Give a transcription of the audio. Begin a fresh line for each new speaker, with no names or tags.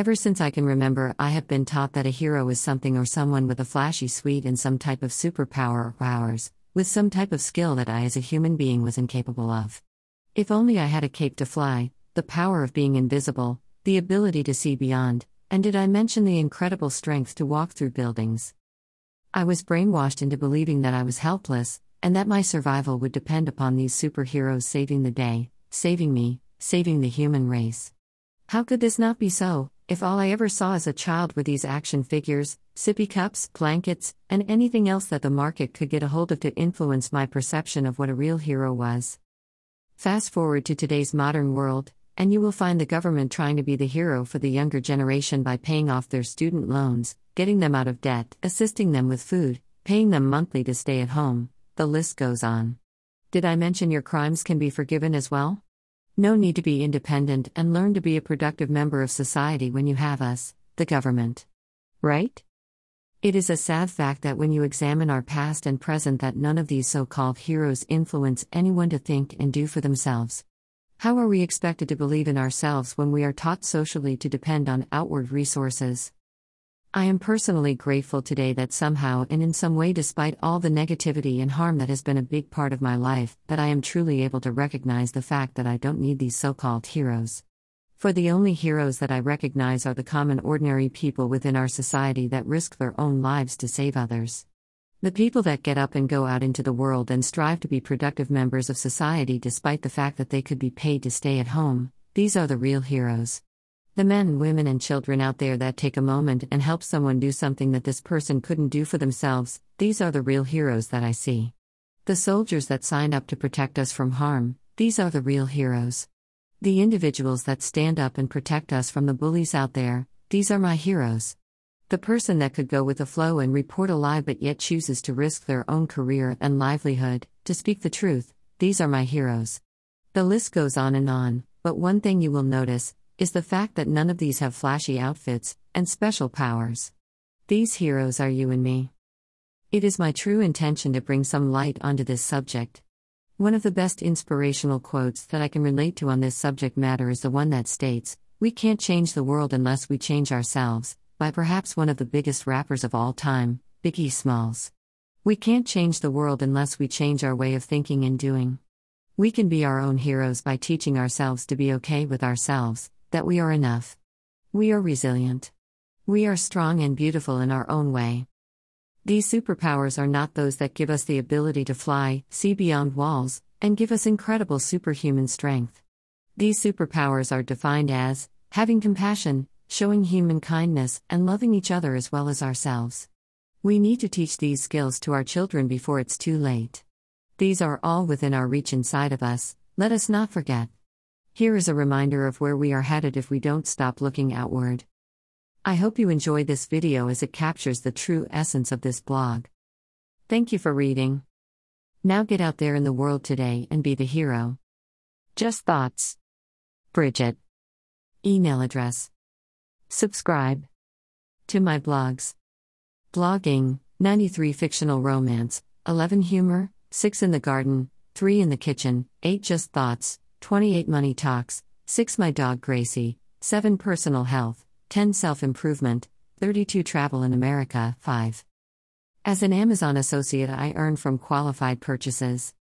Ever since I can remember, I have been taught that a hero is something or someone with a flashy suite and some type of superpower or powers, with some type of skill that I as a human being was incapable of. If only I had a cape to fly, the power of being invisible, the ability to see beyond, and did I mention the incredible strength to walk through buildings? I was brainwashed into believing that I was helpless, and that my survival would depend upon these superheroes saving the day, saving me, saving the human race. How could this not be so, if all I ever saw as a child were these action figures, sippy cups, blankets, and anything else that the market could get a hold of to influence my perception of what a real hero was? Fast forward to today's modern world, and you will find the government trying to be the hero for the younger generation by paying off their student loans, getting them out of debt, assisting them with food, paying them monthly to stay at home, the list goes on. Did I mention your crimes can be forgiven as well? No need to be independent and learn to be a productive member of society when you have us, the government. Right? It is a sad fact that when you examine our past and present that none of these so-called heroes influence anyone to think and do for themselves. How are we expected to believe in ourselves when we are taught socially to depend on outward resources? I am personally grateful today that somehow and in some way, despite all the negativity and harm that has been a big part of my life, that I am truly able to recognize the fact that I don't need these so called heroes. For the only heroes that I recognize are the common ordinary people within our society that risk their own lives to save others. The people that get up and go out into the world and strive to be productive members of society despite the fact that they could be paid to stay at home, these are the real heroes. The men, women, and children out there that take a moment and help someone do something that this person couldn't do for themselves, these are the real heroes that I see. The soldiers that signed up to protect us from harm, these are the real heroes. The individuals that stand up and protect us from the bullies out there, these are my heroes. The person that could go with the flow and report a lie but yet chooses to risk their own career and livelihood, to speak the truth, these are my heroes. The list goes on and on, but one thing you will notice is the fact that none of these have flashy outfits and special powers. These heroes are you and me. It is my true intention to bring some light onto this subject. One of the best inspirational quotes that I can relate to on this subject matter is the one that states, We can't change the world unless we change ourselves, by perhaps one of the biggest rappers of all time, Biggie Smalls. We can't change the world unless we change our way of thinking and doing. We can be our own heroes by teaching ourselves to be okay with ourselves, that we are enough. We are resilient. We are strong and beautiful in our own way. These superpowers are not those that give us the ability to fly, see beyond walls, and give us incredible superhuman strength. These superpowers are defined as having compassion, showing human kindness, and loving each other as well as ourselves. We need to teach these skills to our children before it's too late. These are all within our reach inside of us, let us not forget. Here is a reminder of where we are headed if we don't stop looking outward. I hope you enjoy this video as it captures the true essence of this blog. Thank you for reading. Now get out there in the world today and be the hero. Just thoughts. Bridget. Email address. Subscribe to my blogs. Blogging 93 fictional romance, 11 humor, 6 in the garden, 3 in the kitchen, 8 just thoughts, 28 Money Talks, 6 My Dog Gracie, 7 Personal Health, 10 Self Improvement, 32 Travel in America, 5. As an Amazon associate, I earn from qualified purchases.